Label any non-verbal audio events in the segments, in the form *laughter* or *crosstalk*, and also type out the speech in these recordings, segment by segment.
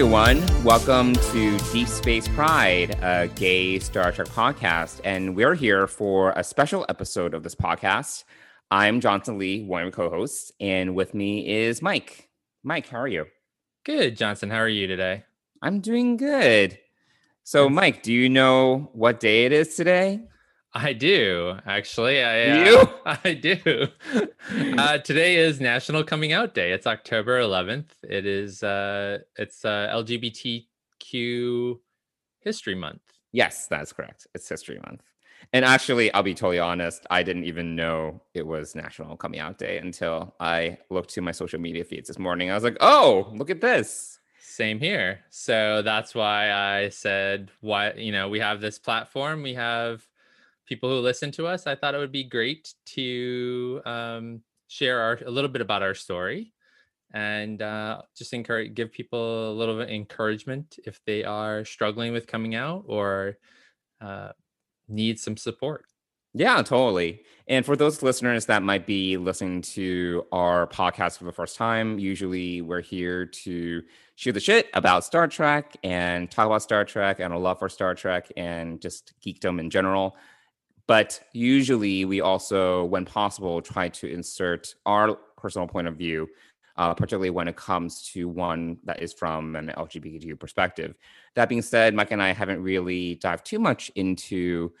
everyone. Welcome to Deep Space Pride, a gay Star Trek podcast. And we're here for a special episode of this podcast. I'm Johnson Lee, one of your co hosts, and with me is Mike. Mike, how are you? Good, Johnson. How are you today? I'm doing good. So, Mike, do you know what day it is today? I do actually. I you? Uh, *laughs* I do. *laughs* Uh, today is National Coming Out Day. It's October 11th. It is. Uh, it's uh, LGBTQ History Month. Yes, that's correct. It's History Month. And actually, I'll be totally honest. I didn't even know it was National Coming Out Day until I looked to my social media feeds this morning. I was like, "Oh, look at this." Same here. So that's why I said, "Why? You know, we have this platform. We have." People who listen to us, I thought it would be great to um, share our, a little bit about our story and uh, just encourage, give people a little bit encouragement if they are struggling with coming out or uh, need some support. Yeah, totally. And for those listeners that might be listening to our podcast for the first time, usually we're here to shoot the shit about Star Trek and talk about Star Trek and our love for Star Trek and just geekdom in general. But usually, we also, when possible, try to insert our personal point of view, uh, particularly when it comes to one that is from an LGBTQ perspective. That being said, Mike and I haven't really dived too much into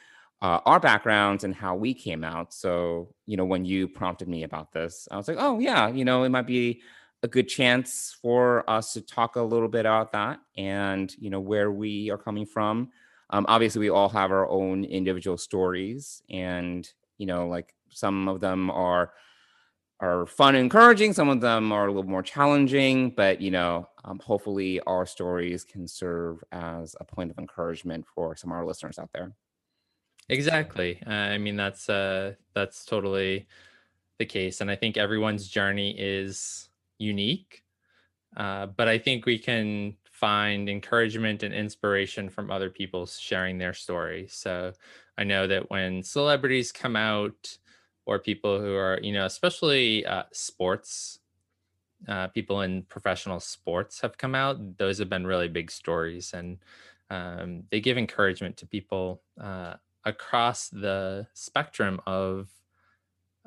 uh, our backgrounds and how we came out. So, you know, when you prompted me about this, I was like, oh, yeah, you know, it might be a good chance for us to talk a little bit about that and, you know, where we are coming from um, obviously we all have our own individual stories and you know like some of them are are fun and encouraging some of them are a little more challenging but you know um, hopefully our stories can serve as a point of encouragement for some of our listeners out there. Exactly i mean that's uh that's totally the case and i think everyone's journey is unique uh, but i think we can find encouragement and inspiration from other people sharing their story. So I know that when celebrities come out, or people who are, you know, especially uh, sports, uh, people in professional sports have come out, those have been really big stories. And um, they give encouragement to people uh, across the spectrum of.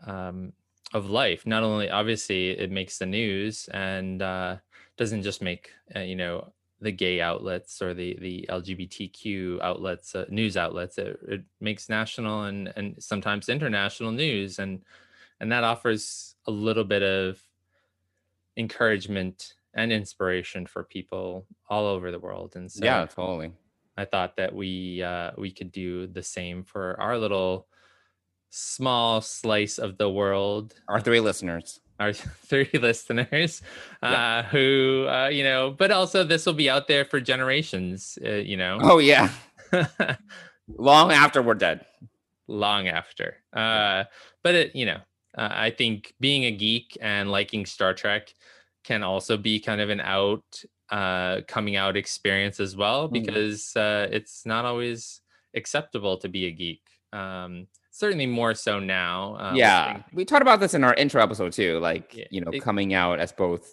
Um, of life not only obviously it makes the news and uh, doesn't just make uh, you know the gay outlets or the the LGBTQ outlets, uh, news outlets. It, it, makes national and and sometimes international news, and and that offers a little bit of encouragement and inspiration for people all over the world. And so, yeah, totally. I thought that we uh, we could do the same for our little small slice of the world. Our three listeners our *laughs* three listeners yeah. uh, who uh, you know but also this will be out there for generations uh, you know oh yeah *laughs* long after we're dead long after uh, but it you know uh, i think being a geek and liking star trek can also be kind of an out uh, coming out experience as well mm-hmm. because mm-hmm. it's not always acceptable to be a geek um, certainly more so now. Um, yeah, we talked about this in our intro episode too. Like yeah, you know, it, coming out as both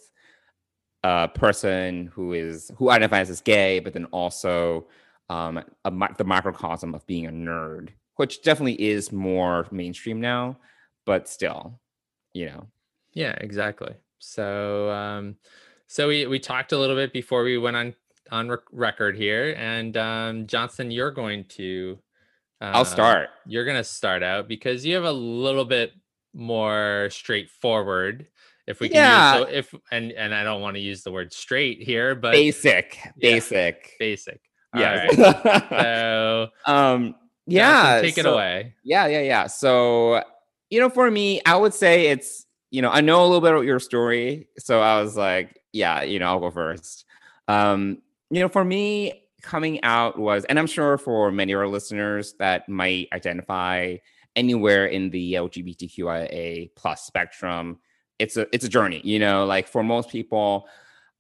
a person who is who identifies as gay, but then also um, a, the microcosm of being a nerd, which definitely is more mainstream now, but still, you know. Yeah, exactly. So, um, so we we talked a little bit before we went on on record here, and um, Johnson, you're going to uh, I'll start. You're gonna start out because you have a little bit more straightforward. If we can yeah. use so if and and I don't want to use the word straight here, but basic, yeah, basic, basic. Yeah. Right. so *laughs* um yeah, take so, it away. Yeah, yeah, yeah. So you know, for me, I would say it's you know, I know a little bit about your story, so I was like, yeah, you know, I'll go first. Um, you know, for me, coming out was, and I'm sure for many of our listeners that might identify anywhere in the LGBTQIA plus spectrum, it's a it's a journey. You know, like for most people,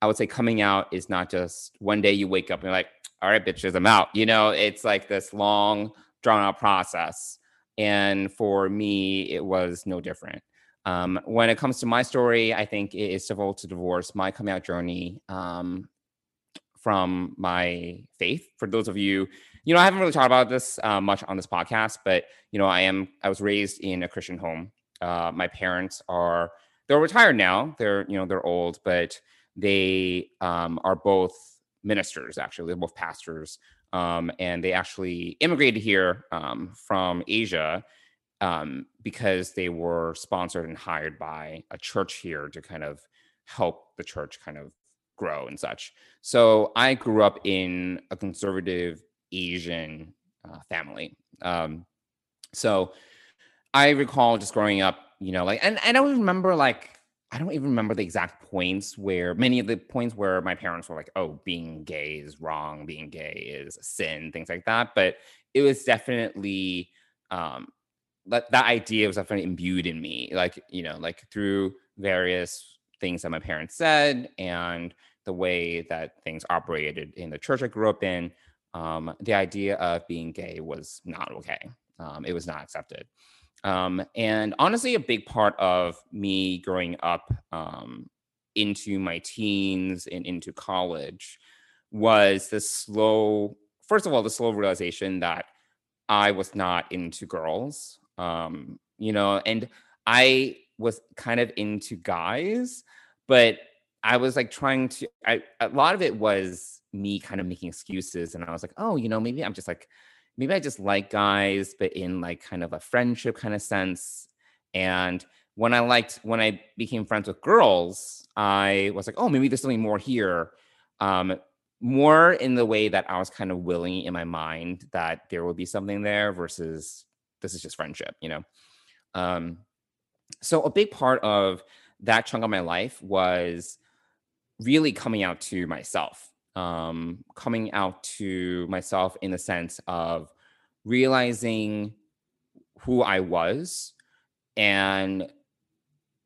I would say coming out is not just one day you wake up and you're like, all right, bitches, I'm out. You know, it's like this long, drawn out process. And for me, it was no different. Um, when it comes to my story, I think it is civil to divorce. My coming out journey um, from my faith. For those of you, you know, I haven't really talked about this uh, much on this podcast, but you know, I am I was raised in a Christian home. Uh, my parents are they're retired now. They're you know they're old, but they um, are both ministers. Actually, they're both pastors, um, and they actually immigrated here um, from Asia um, because they were sponsored and hired by a church here to kind of help the church kind of grow and such. So I grew up in a conservative Asian uh, family. Um, so I recall just growing up, you know, like, and, and I don't remember like, I don't even remember the exact points where many of the points where my parents were like, oh, being gay is wrong, being gay is sin, things like that. But it was definitely, um, that, that idea was definitely imbued in me, like, you know, like through various things that my parents said and the way that things operated in the church I grew up in, um, the idea of being gay was not okay. Um, it was not accepted. Um, and honestly, a big part of me growing up um, into my teens and into college was the slow, first of all, the slow realization that I was not into girls, um, you know, and I was kind of into guys, but I was like trying to, I, a lot of it was me kind of making excuses. And I was like, oh, you know, maybe I'm just like, maybe I just like guys, but in like kind of a friendship kind of sense. And when I liked, when I became friends with girls, I was like, oh, maybe there's something more here. Um, more in the way that I was kind of willing in my mind that there would be something there versus this is just friendship, you know? Um, so a big part of that chunk of my life was really coming out to myself um, coming out to myself in the sense of realizing who I was and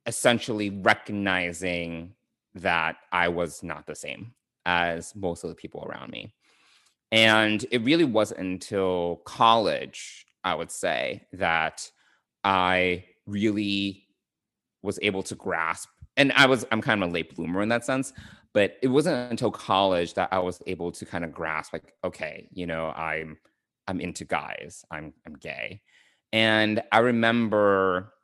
essentially recognizing that I was not the same as most of the people around me. And it really wasn't until college, I would say, that I really was able to grasp. And I was, I'm kind of a late bloomer in that sense, but it wasn't until college that I was able to kind of grasp like, okay, you know, I'm I'm into guys. I'm I'm gay. And I remember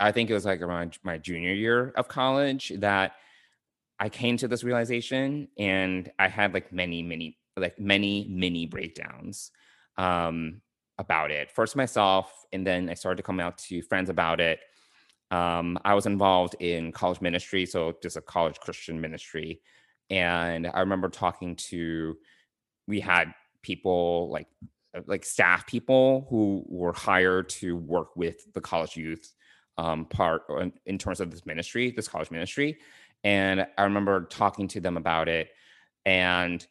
I think it was like around my junior year of college that I came to this realization and I had like many, many, like many mini breakdowns um, about it. First myself, and then I started to come out to friends about it. Um, I was involved in college ministry, so just a college Christian ministry. And I remember talking to, we had people like uh, like staff people who were hired to work with the college youth um, part in, in terms of this ministry, this college ministry. And I remember talking to them about it. And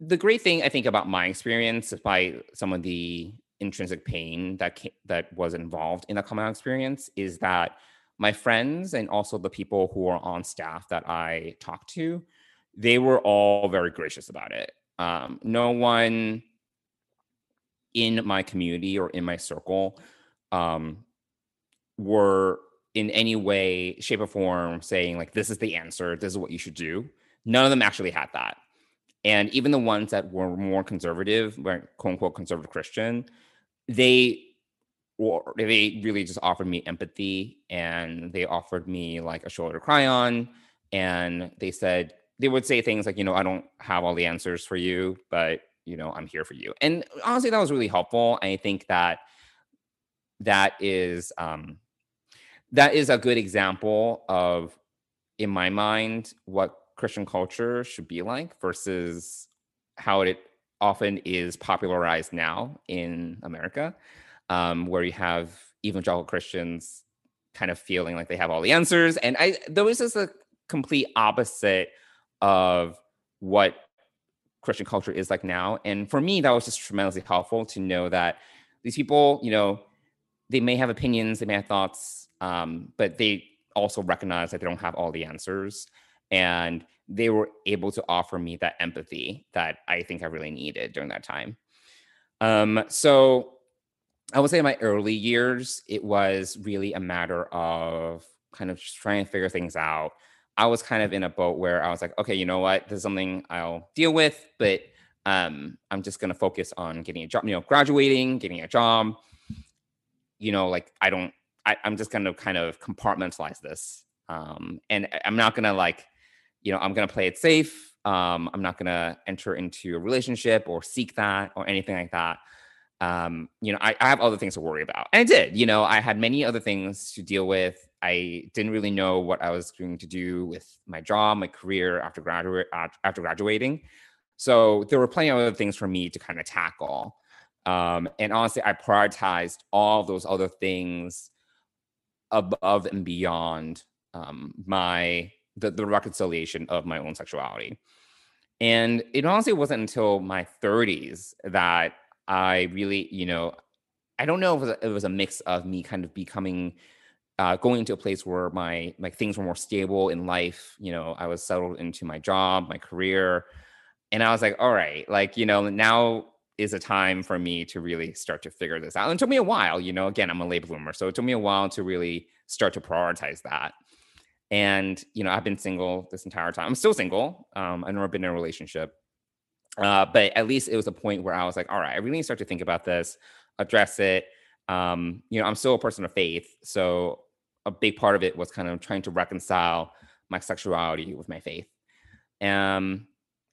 the great thing I think about my experience, despite some of the intrinsic pain that came, that was involved in the coming out experience, is that my friends and also the people who are on staff that I talked to they were all very gracious about it. Um, no one in my community or in my circle um, were in any way, shape, or form saying, like, this is the answer, this is what you should do. None of them actually had that. And even the ones that were more conservative, quote unquote conservative Christian, they they really just offered me empathy and they offered me like a shoulder to cry on. And they said, they would say things like, you know, I don't have all the answers for you, but you know, I'm here for you. And honestly, that was really helpful. I think that that is um that is a good example of in my mind what Christian culture should be like versus how it often is popularized now in America, um, where you have evangelical Christians kind of feeling like they have all the answers. And I was just a complete opposite of what Christian culture is like now. And for me, that was just tremendously helpful to know that these people, you know, they may have opinions, they may have thoughts, um, but they also recognize that they don't have all the answers. And they were able to offer me that empathy that I think I really needed during that time. Um, so I would say in my early years, it was really a matter of kind of just trying to figure things out, I was kind of in a boat where I was like, okay, you know what? This is something I'll deal with, but um, I'm just gonna focus on getting a job, you know, graduating, getting a job. You know, like I don't, I, I'm just gonna kind of compartmentalize this. Um, and I'm not gonna like, you know, I'm gonna play it safe. Um, I'm not gonna enter into a relationship or seek that or anything like that. Um, you know, I, I have other things to worry about. And I did, you know, I had many other things to deal with. I didn't really know what I was going to do with my job, my career after graduate after graduating. So there were plenty of other things for me to kind of tackle. Um, and honestly, I prioritized all those other things above and beyond um, my the, the reconciliation of my own sexuality. And it honestly wasn't until my 30s that I really, you know, I don't know if it was a, it was a mix of me kind of becoming uh, going into a place where my like things were more stable in life. You know, I was settled into my job, my career, and I was like, all right, like you know, now is a time for me to really start to figure this out. And it took me a while. You know, again, I'm a late bloomer, so it took me a while to really start to prioritize that. And you know, I've been single this entire time. I'm still single. Um, I've never been in a relationship, uh, but at least it was a point where I was like, all right, I really need to start to think about this, address it. Um, you know, I'm still a person of faith, so a big part of it was kind of trying to reconcile my sexuality with my faith. Um,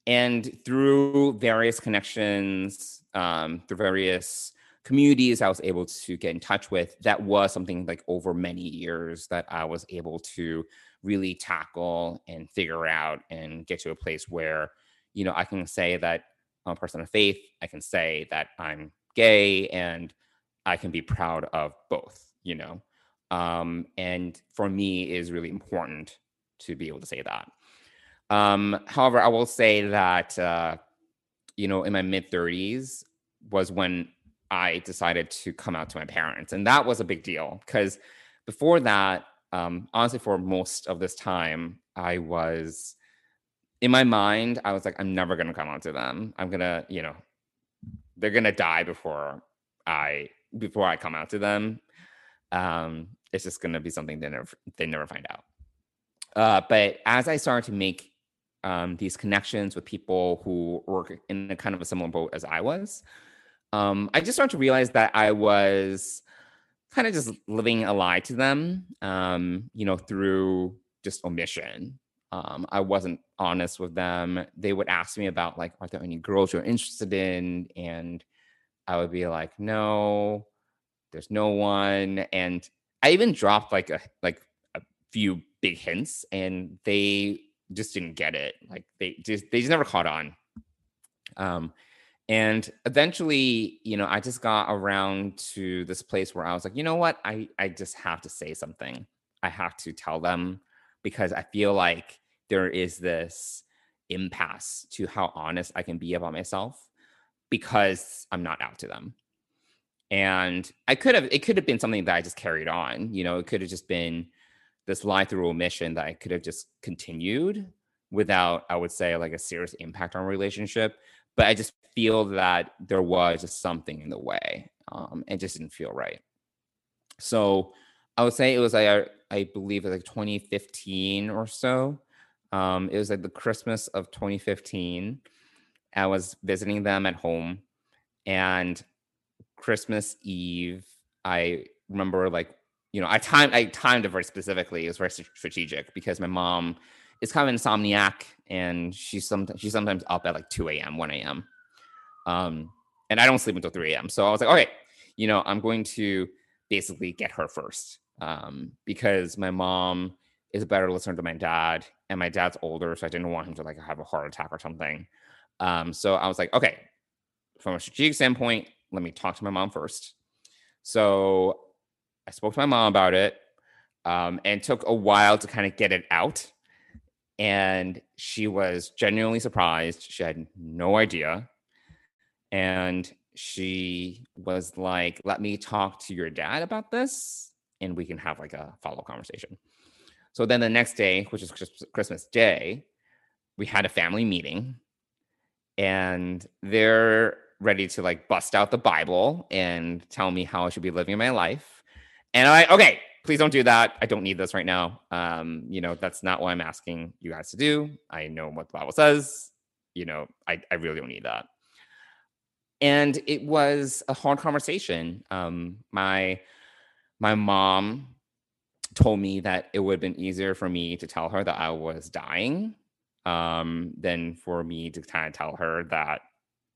and through various connections, um, through various communities I was able to get in touch with, that was something like over many years that I was able to really tackle and figure out and get to a place where, you know, I can say that I'm a person of faith. I can say that I'm gay and I can be proud of both, you know um, and for me is really important to be able to say that um, however i will say that uh, you know in my mid 30s was when i decided to come out to my parents and that was a big deal because before that um, honestly for most of this time i was in my mind i was like i'm never going to come out to them i'm going to you know they're going to die before i before i come out to them um, it's just going to be something they never they never find out. Uh, but as I started to make um, these connections with people who work in a kind of a similar boat as I was, um, I just started to realize that I was kind of just living a lie to them, um, you know, through just omission. Um, I wasn't honest with them. They would ask me about like, are there any girls you're interested in? And I would be like, no, there's no one. And I even dropped like a like a few big hints, and they just didn't get it. Like they just they just never caught on. Um, and eventually, you know, I just got around to this place where I was like, you know what, I I just have to say something. I have to tell them because I feel like there is this impasse to how honest I can be about myself because I'm not out to them. And i could have it could have been something that i just carried on you know it could have just been this lie through omission that i could have just continued without i would say like a serious impact on relationship but i just feel that there was something in the way um and just didn't feel right. So i would say it was like i, I believe it was like 2015 or so. Um it was like the christmas of 2015 i was visiting them at home and Christmas Eve, I remember like you know I timed I timed it very specifically. It was very strategic because my mom is kind of insomniac and she's sometimes she's sometimes up at like 2 a.m. 1 a.m. Um, and I don't sleep until 3 a.m. So I was like, okay, you know, I'm going to basically get her first um, because my mom is a better listener to my dad, and my dad's older, so I didn't want him to like have a heart attack or something. Um, so I was like, okay, from a strategic standpoint, let me talk to my mom first. So I spoke to my mom about it um, and took a while to kind of get it out. And she was genuinely surprised. She had no idea. And she was like, let me talk to your dad about this and we can have like a follow conversation. So then the next day, which is Christmas Day, we had a family meeting. And they're ready to like bust out the Bible and tell me how I should be living my life. And I'm like, okay, please don't do that. I don't need this right now. Um, you know, that's not what I'm asking you guys to do. I know what the Bible says. You know, I, I really don't need that. And it was a hard conversation. Um, my my mom told me that it would have been easier for me to tell her that I was dying um, than for me to kind of tell her that,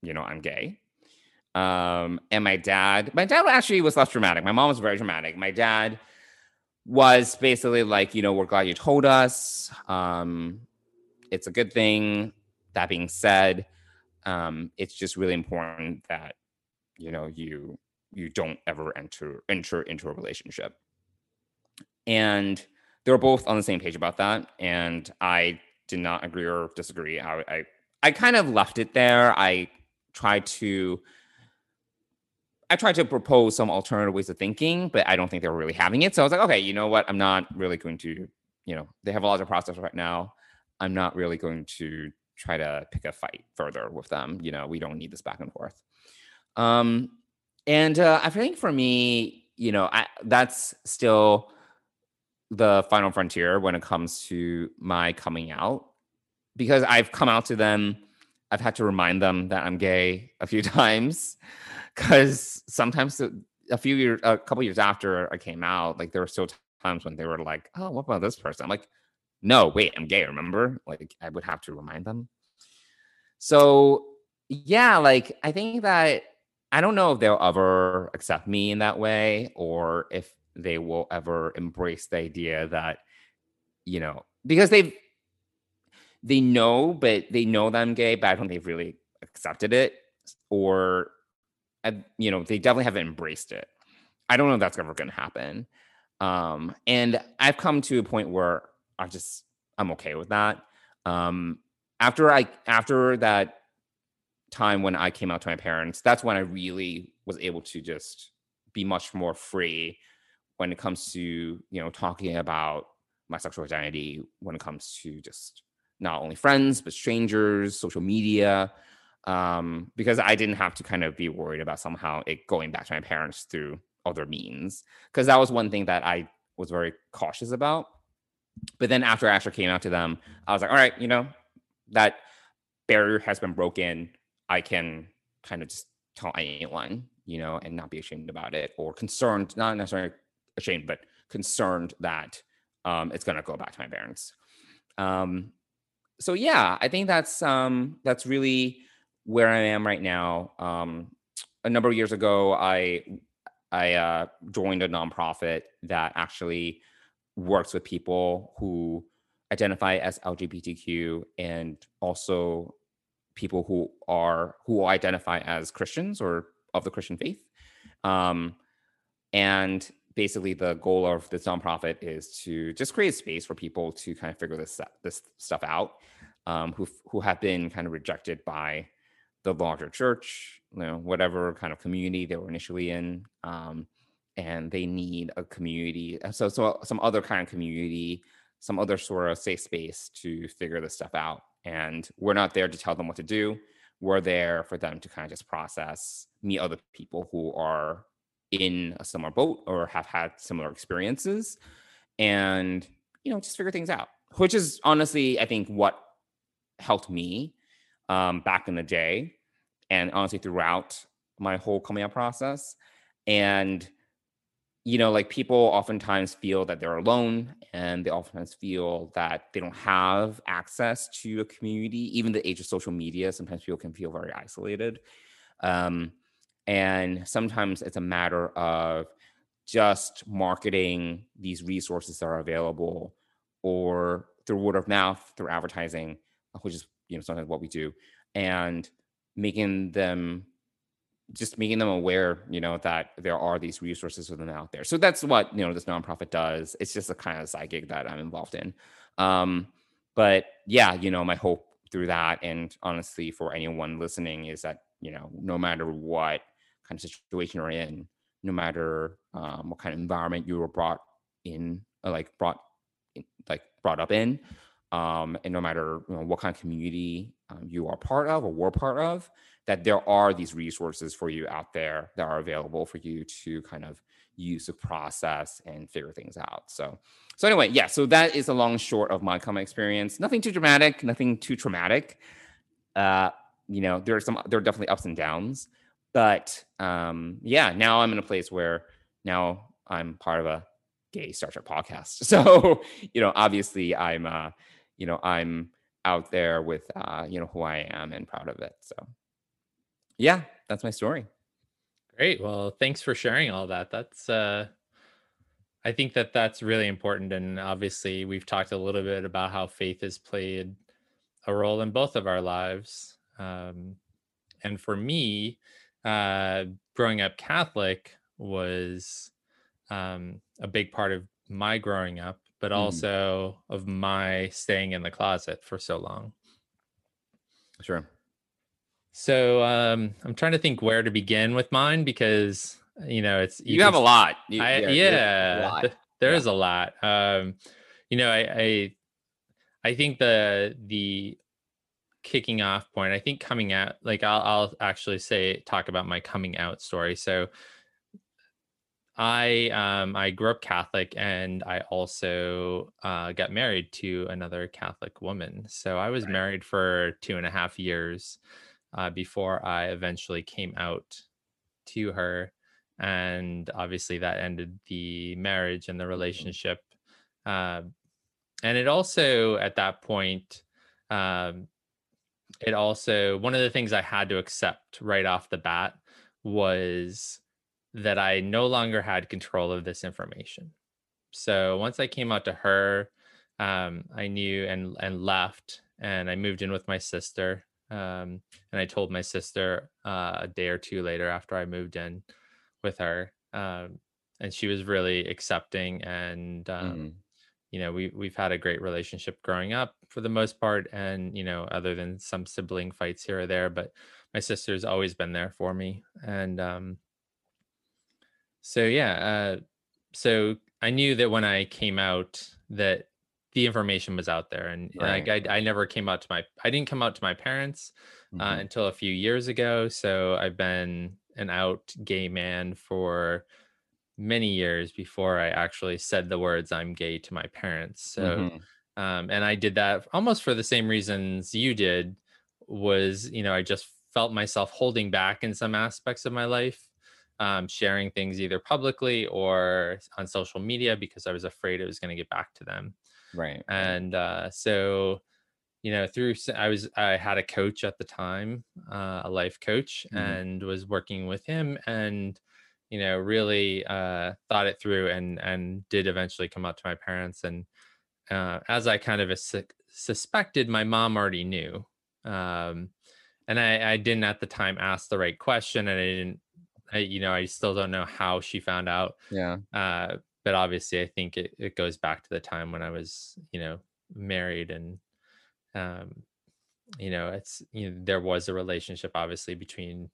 you know, I'm gay. Um, and my dad, my dad actually was less dramatic. My mom was very dramatic. My dad was basically like, you know, we're glad you told us. Um, it's a good thing. That being said, um, it's just really important that, you know, you you don't ever enter enter into a relationship. And they were both on the same page about that. And I did not agree or disagree. I, I, I kind of left it there. I tried to I tried to propose some alternative ways of thinking, but I don't think they were really having it. So I was like, okay, you know what? I'm not really going to, you know, they have a lot of process right now. I'm not really going to try to pick a fight further with them. You know, we don't need this back and forth. Um, and uh, I think for me, you know, I, that's still the final frontier when it comes to my coming out because I've come out to them. I've had to remind them that I'm gay a few *laughs* times because sometimes a few years, a couple years after I came out, like there were still times when they were like, "Oh, what about this person?" I'm like, "No, wait, I'm gay." Remember? Like I would have to remind them. So yeah, like I think that I don't know if they'll ever accept me in that way or if they will ever embrace the idea that you know because they've they know but they know that i'm gay but i don't think they've really accepted it or you know they definitely haven't embraced it. I don't know if that's ever going to happen. Um and i've come to a point where i just i'm okay with that. Um after i after that time when i came out to my parents that's when i really was able to just be much more free when it comes to you know talking about my sexual identity when it comes to just not only friends but strangers social media um, because i didn't have to kind of be worried about somehow it going back to my parents through other means because that was one thing that i was very cautious about but then after i actually came out to them i was like all right you know that barrier has been broken i can kind of just tell anyone you know and not be ashamed about it or concerned not necessarily ashamed, but concerned that um, it's going to go back to my parents. Um, so yeah, I think that's um, that's really where I am right now. Um, a number of years ago, I I uh, joined a nonprofit that actually works with people who identify as LGBTQ and also people who are who identify as Christians or of the Christian faith. Um, and basically the goal of this nonprofit is to just create space for people to kind of figure this this stuff out um, who who have been kind of rejected by the larger church you know whatever kind of community they were initially in um, and they need a community so so some other kind of community some other sort of safe space to figure this stuff out. And we're not there to tell them what to do. We're there for them to kind of just process meet other people who are in a similar boat or have had similar experiences and you know just figure things out which is honestly i think what helped me um, back in the day and honestly throughout my whole coming out process. And you know like people oftentimes feel that they're alone and they oftentimes feel that they don't have access to a community even the age of social media sometimes people can feel very isolated. Um, and sometimes it's a matter of just marketing these resources that are available or through word of mouth, through advertising, which is you know sometimes what we do, and making them just making them aware, you know, that there are these resources for them out there. So that's what you know this nonprofit does. It's just a kind of side gig that I'm involved in. Um, but yeah, you know, my hope through that, and honestly, for anyone listening, is that you know, no matter what kind of situation you're in, no matter um, what kind of environment you were brought in, uh, like brought, in, like brought up in, um, and no matter you know, what kind of community um, you are part of or were part of, that there are these resources for you out there that are available for you to kind of use to process and figure things out. So, so anyway, yeah. So that is a long short of my common experience. Nothing too dramatic, nothing too traumatic. Uh, you know, there are some, there are definitely ups and downs, but um, yeah. Now I'm in a place where now I'm part of a gay Star Trek podcast. *laughs* So, you know, obviously I'm, uh, you know, I'm out there with, uh, you know, who I am and proud of it. So, yeah, that's my story. Great. Well, thanks for sharing all that. That's, uh, I think that that's really important. And obviously, we've talked a little bit about how faith has played a role in both of our lives. Um, and for me, uh, growing up Catholic was um, a big part of my growing up, but Mhm. also of my staying in the closet for so long. Sure. So um, I'm trying to think where to begin with mine because you know it's You, have a lot. You- I, you- yeah, you have a lot. th- there Yeah. is a lot. Um, you know, I, I I think the the kicking off point. I think coming out, like I'll I'll actually say talk about my coming out story. So I um I grew up Catholic and I also uh, got married to another Catholic woman. So I was Right. married for two and a half years uh, before I eventually came out to her, and obviously that ended the marriage and the relationship. Uh, and it also at that point, um, it also one of the things I had to accept right off the bat was that I no longer had control of this information. So once I came out to her, um, I knew and and left, and I moved in with my sister. Um, and I told my sister uh, a day or two later after I moved in with her, um, and she was really accepting. And um, Mhm. You know, we we've had a great relationship growing up for the most part, and you know, other than some sibling fights here or there, but my sister's always been there for me, and um, so yeah, uh, so I knew that when I came out that the information was out there, and, and I, I I never came out to my I didn't come out to my parents uh, Mhm. until a few years ago. So I've been an out gay man for many years before I actually said the words "I'm gay" to my parents. So Mhm. um, and I did that almost for the same reasons you did. Was you know I just felt myself holding back in some aspects of my life, um, sharing things either publicly or on social media because I was afraid it was going to get back to them. Right. And uh, so, you know, through I was I had a coach at the time, uh, a life coach, Mhm. and was working with him, and you know, really uh, thought it through, and and did eventually come out to my parents. And uh, as I kind of as- suspected, my mom already knew, um, and I, I didn't at the time ask the right question, and I didn't. I, you know, I still don't know how she found out yeah. uh, but obviously i think it, it goes back to the time when i was you know married and um you know it's you know there was a relationship obviously between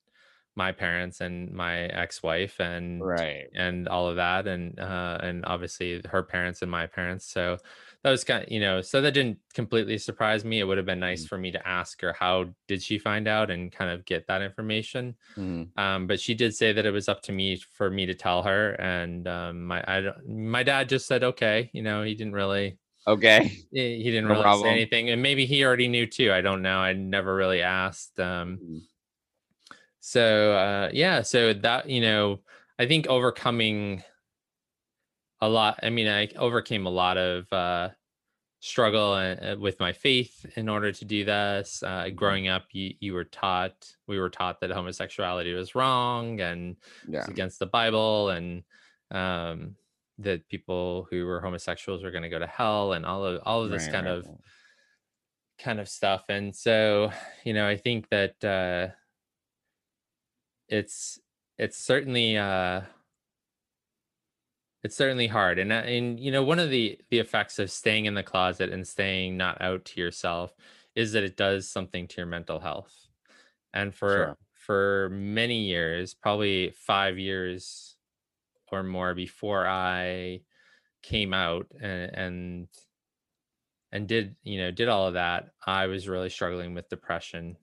my parents and my ex-wife and Right. and all of that and uh and obviously her parents and my parents so that was kind of you know so that didn't completely surprise me it would have been nice Mhm. for me to ask her how did she find out and kind of get that information Mhm. um, but she did say that it was up to me for me to tell her, and um, my I, don't- my dad just said okay. You know, he didn't really Okay. *laughs* he he didn't No really problem. say anything, and maybe he already knew too. I don't know. I never really asked. Um, Mhm. So uh, yeah, so that you know, I think overcoming a lot. I mean, I overcame a lot of uh, struggle uh, with my faith in order to do this. Uh, growing up, you you were taught we were taught that homosexuality was wrong and Yeah. it's against the Bible and um, that people who were homosexuals were going to go to hell and all of all of this Right, kind right, of kind of stuff. And so, you know, I think that uh, it's it's certainly uh, it's certainly hard. And uh, and you know, one of the the effects of staying in the closet and staying not out to yourself is that it does something to your mental health. And for Sure. for many years, probably five years or more before I came out and and and did you know did all of that i was really struggling with depression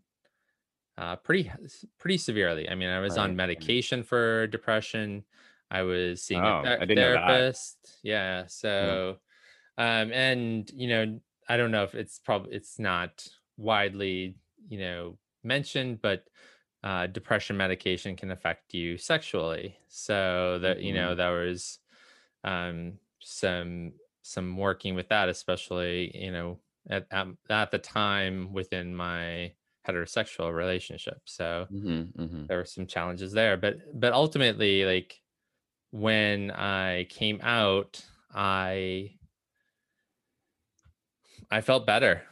uh, pretty pretty severely. I mean, I was Right, on medication for depression. I was seeing Oh, a ther- I didn't know that. therapist. Yeah. So, um, and you know, I don't know if it's probably it's not widely you know mentioned, but uh, depression medication can affect you sexually. So that you know there was um, some some working with that, especially you know at, at at the time within my heterosexual relationship. So Mhm, mhm. there were some challenges there, but but ultimately, like when I came out, I I felt better.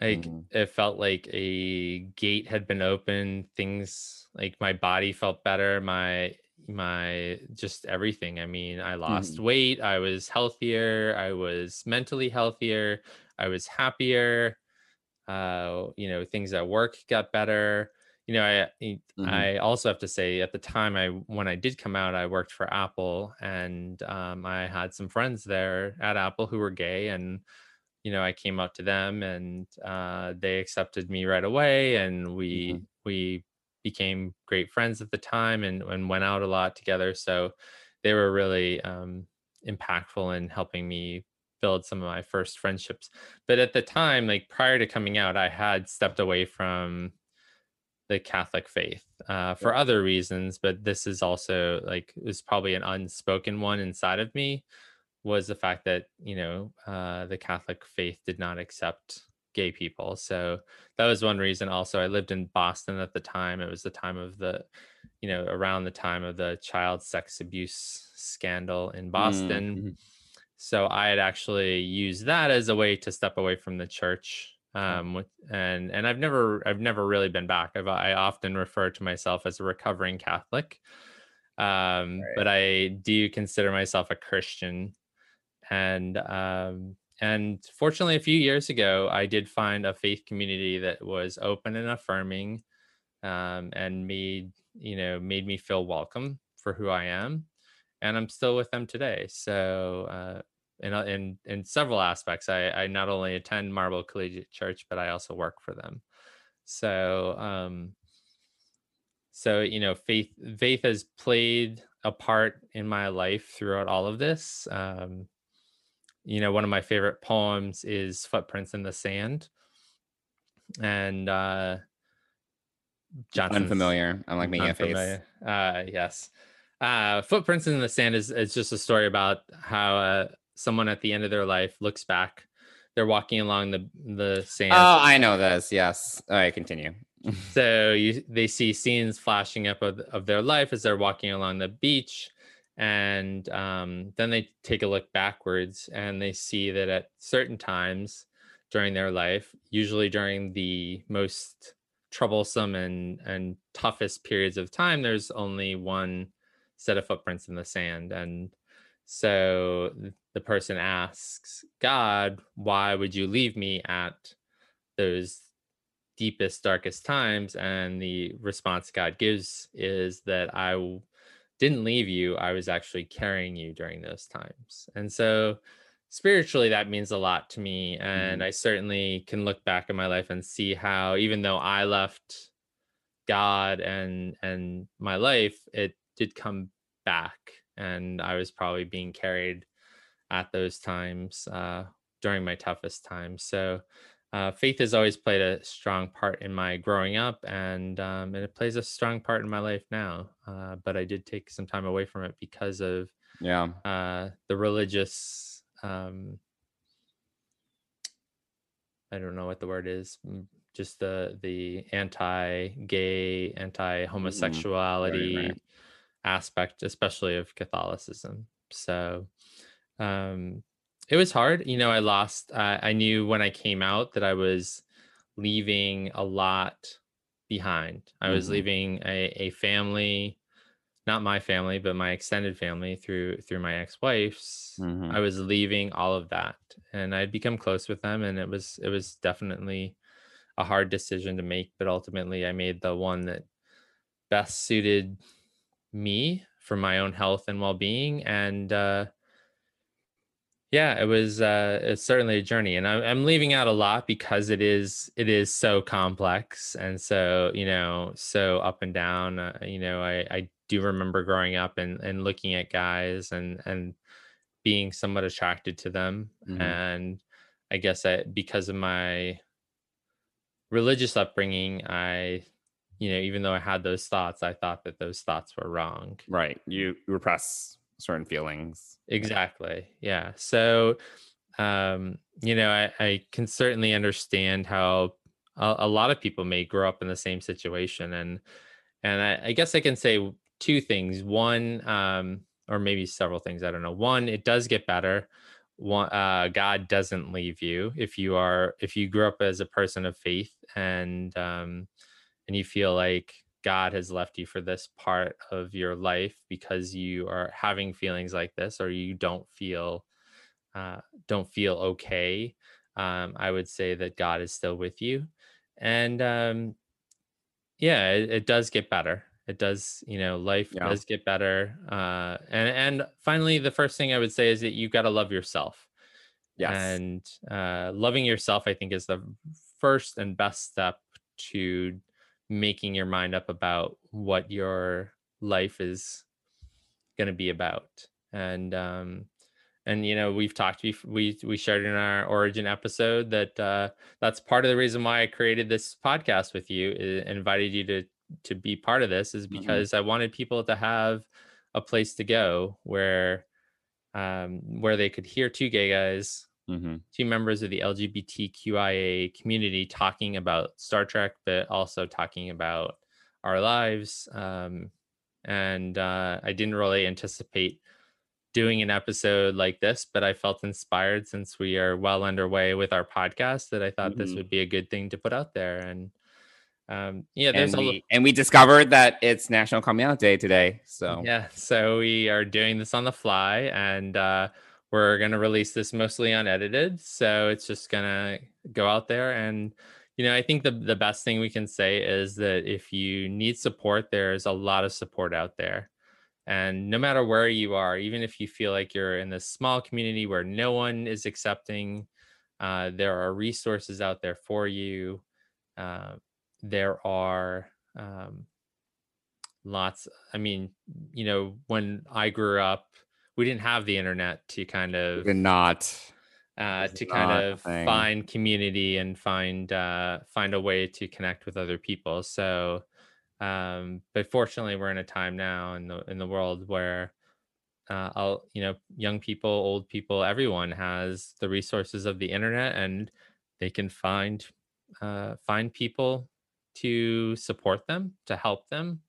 Like Mhm. it felt like a gate had been opened. Things like my body felt better. My my just everything. I mean, I lost weight. I was healthier. I was mentally healthier. I was happier. Uh, you know, things at work got better. You know, I I Mhm. I also have to say at the time I when I did come out, I worked for Apple and um, I had some friends there at Apple who were gay and you know, I came out to them and uh, they accepted me right away, and we Mhm. we became great friends at the time and, and went out a lot together. So they were really um, impactful in helping me build some of my first friendships. But at the time, like prior to coming out, I had stepped away from the Catholic faith uh, for other reasons, but this is also like it was probably an unspoken one inside of me was the fact that you know uh, the Catholic faith did not accept gay people. So that was one reason. Also, I lived in Boston at the time. It was the time of the, you know, around the time of the child sex abuse scandal in Boston. Mhm. So I had actually used that as a way to step away from the church. Um, with, and and I've never I've never really been back. I've, I often refer to myself as a recovering Catholic, um, Right. but I do consider myself a Christian and um and fortunately a few years ago i did find a faith community that was open and affirming um and made you know made me feel welcome for who i am and i'm still with them today so uh in, in in several aspects i i not only attend marble collegiate church but i also work for them so um so you know faith faith has played a part in my life throughout all of this um you know one of my favorite poems is footprints in the sand and uh johnson's Unfamiliar. I'm like making a face. uh yes uh footprints in the sand is it's just a story about how uh someone at the end of their life looks back they're walking along the the sand Oh, I know this. Yes. All right, continue. *laughs* so you they see scenes flashing up of, of their life as they're walking along the beach and um, then they take a look backwards and they see that at certain times during their life usually during the most troublesome and and toughest periods of time there's only one set of footprints in the sand and so the person asks god why would you leave me at those deepest darkest times and the response god gives is that I didn't leave you i was actually carrying you during those times and so spiritually that means a lot to me and Mhm. i certainly can look back in my life and see how even though i left god and and my life it did come back and i was probably being carried at those times uh during my toughest times so uh, faith has always played a strong part in my growing up and um, and it plays a strong part in my life now uh, but i did take some time away from it because of Yeah. uh, the religious um, i don't know what the word is mm, just the the anti-gay anti-homosexuality aspect especially of catholicism so um it was hard you know i lost uh, i knew when i came out that i was leaving a lot behind i was Mhm. leaving a, a family not my family but my extended family through through my ex-wife's Mhm. i was leaving all of that and i'd become close with them and it was it was definitely a hard decision to make but ultimately i made the one that best suited me for my own health and well-being and uh Yeah, it was uh it's certainly a journey and I'm I'm leaving out a lot because it is it is so complex and so, you know, so up and down. Uh, you know, I I do remember growing up and and looking at guys and and being somewhat attracted to them Mhm. and I guess I because of my religious upbringing, I you know, even though I had those thoughts, I thought that those thoughts were wrong. Right. You repress certain feelings. Exactly. Yeah. So, um, you know, I, I can certainly understand how a, a lot of people may grow up in the same situation, and and I, I guess I can say two things. One, um, or maybe several things. I don't know. One, it does get better. One, uh, God doesn't leave you if you are if you grew up as a person of faith and um, and you feel like God has left you for this part of your life because you are having feelings like this or you don't feel uh, don't feel okay, um, I would say that God is still with you. And um, yeah, it, it does get better. It does, you know, life Yeah. does get better. Uh, and and finally, the first thing I would say is that you got to love yourself. Yes. And uh, loving yourself, I think, is the first and best step to making your mind up about what your life is going to be about. And um, and you know we've talked we we shared in our origin episode that uh, that's part of the reason why I created this podcast with you, uh, invited you to to be part of this, is Mhm. because I wanted people to have a place to go where um, where they could hear two gay guys hmm two members of the LGBTQIA community talking about Star Trek, but also talking about our lives. Um, and uh, I didn't really anticipate doing an episode like this, but I felt inspired since we are well underway with our podcast that I thought this Mhm. would be a good thing to put out there. And um, yeah, there's And a lo- we, and we discovered that it's National Coming Out Day today. So Yeah, so we are doing this on the fly and uh we're going to release this mostly unedited, so it's just going to go out there and you know, I think the the best thing we can say is that if you need support, there's a lot of support out there. And no matter where you are, even if you feel like you're in this small community where no one is accepting, uh, there are resources out there for you. Uh, there are um, lots i mean you know when i grew up we didn't have the internet to kind of not. uh, to kind of find community and find uh, find a way to connect with other people so um, but fortunately we're in a time now in the in the world where uh, I'll, you know young people old people everyone has the resources of the internet and they can find uh, find people to support them to help them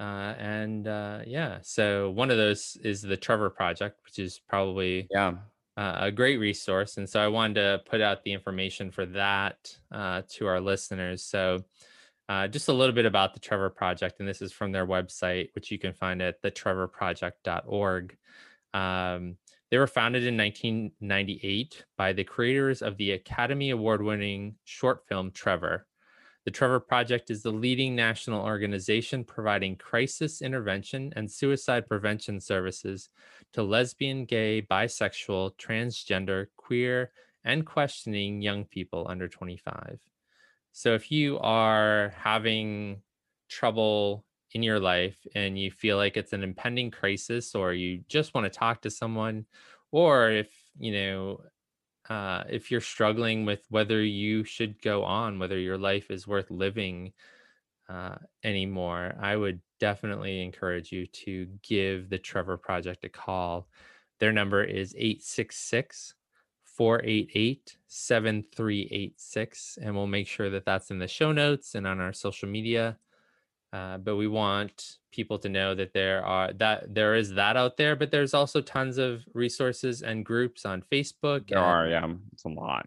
uh, and uh, yeah so one of those is the trevor project which is probably Yeah. uh, a great resource. And so I wanted to put out the information for that uh, to our listeners. So, uh, just a little bit about the Trevor Project, and this is from their website, which you can find at thetrevorproject.org. Um, they were founded in 1998 by the creators of the Academy Award winning short film Trevor. The Trevor Project is the leading national organization providing crisis intervention and suicide prevention services to lesbian, gay, bisexual, transgender, queer, and questioning young people under 25. So if you are having trouble in your life and you feel like it's an impending crisis or you just want to talk to someone or if, you know, uh, if you're struggling with whether you should go on, whether your life is worth living uh, anymore, I would definitely encourage you to give the Trevor Project a call. Their number is 866 488 7386. And we'll make sure that that's in the show notes and on our social media. Uh, but we want people to know that there are that there is that out there, but there's also tons of resources and groups on Facebook. There and- are. Yeah. It's a lot.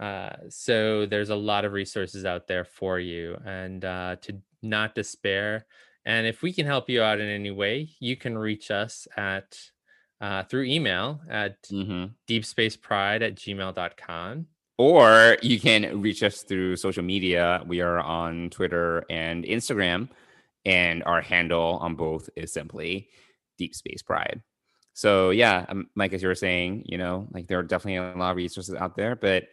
uh, so there's a lot of resources out there for you and uh, to not despair. And if we can help you out in any way, you can reach us at uh, through email at hmm deepspacepride at gmail.com. Or you can reach us through social media. We are on Twitter and Instagram, and our handle on both is simply Deep Space Pride. so yeah, um, Mike, as you were saying, you know, like there are definitely a lot of resources out there, but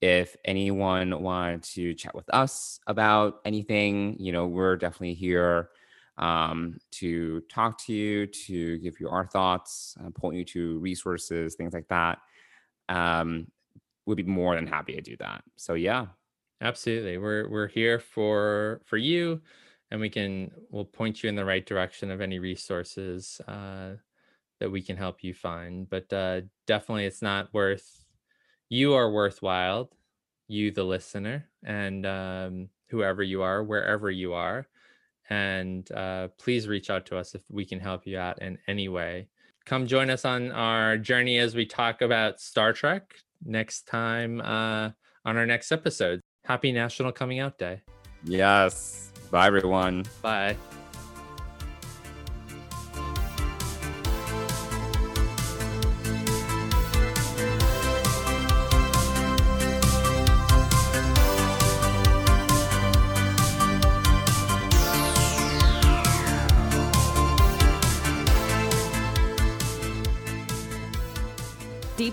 if anyone wanted to chat with us about anything, you know, we're definitely here um, to talk to you, to give you our thoughts, uh, point you to resources, things like that. Um, we'd be more than happy to do that. So yeah, absolutely, we're we're here for for you, and we can we'll point you in the right direction of any resources uh, that we can help you find. But uh, definitely, it's not worth you are worthwhile, you, the listener, and um, whoever you are, wherever you are. And uh, please reach out to us if we can help you out in any way. Come join us on our journey as we talk about Star Trek next time uh, on our next episode. Happy National Coming Out Day. Yes. Bye, everyone. Bye.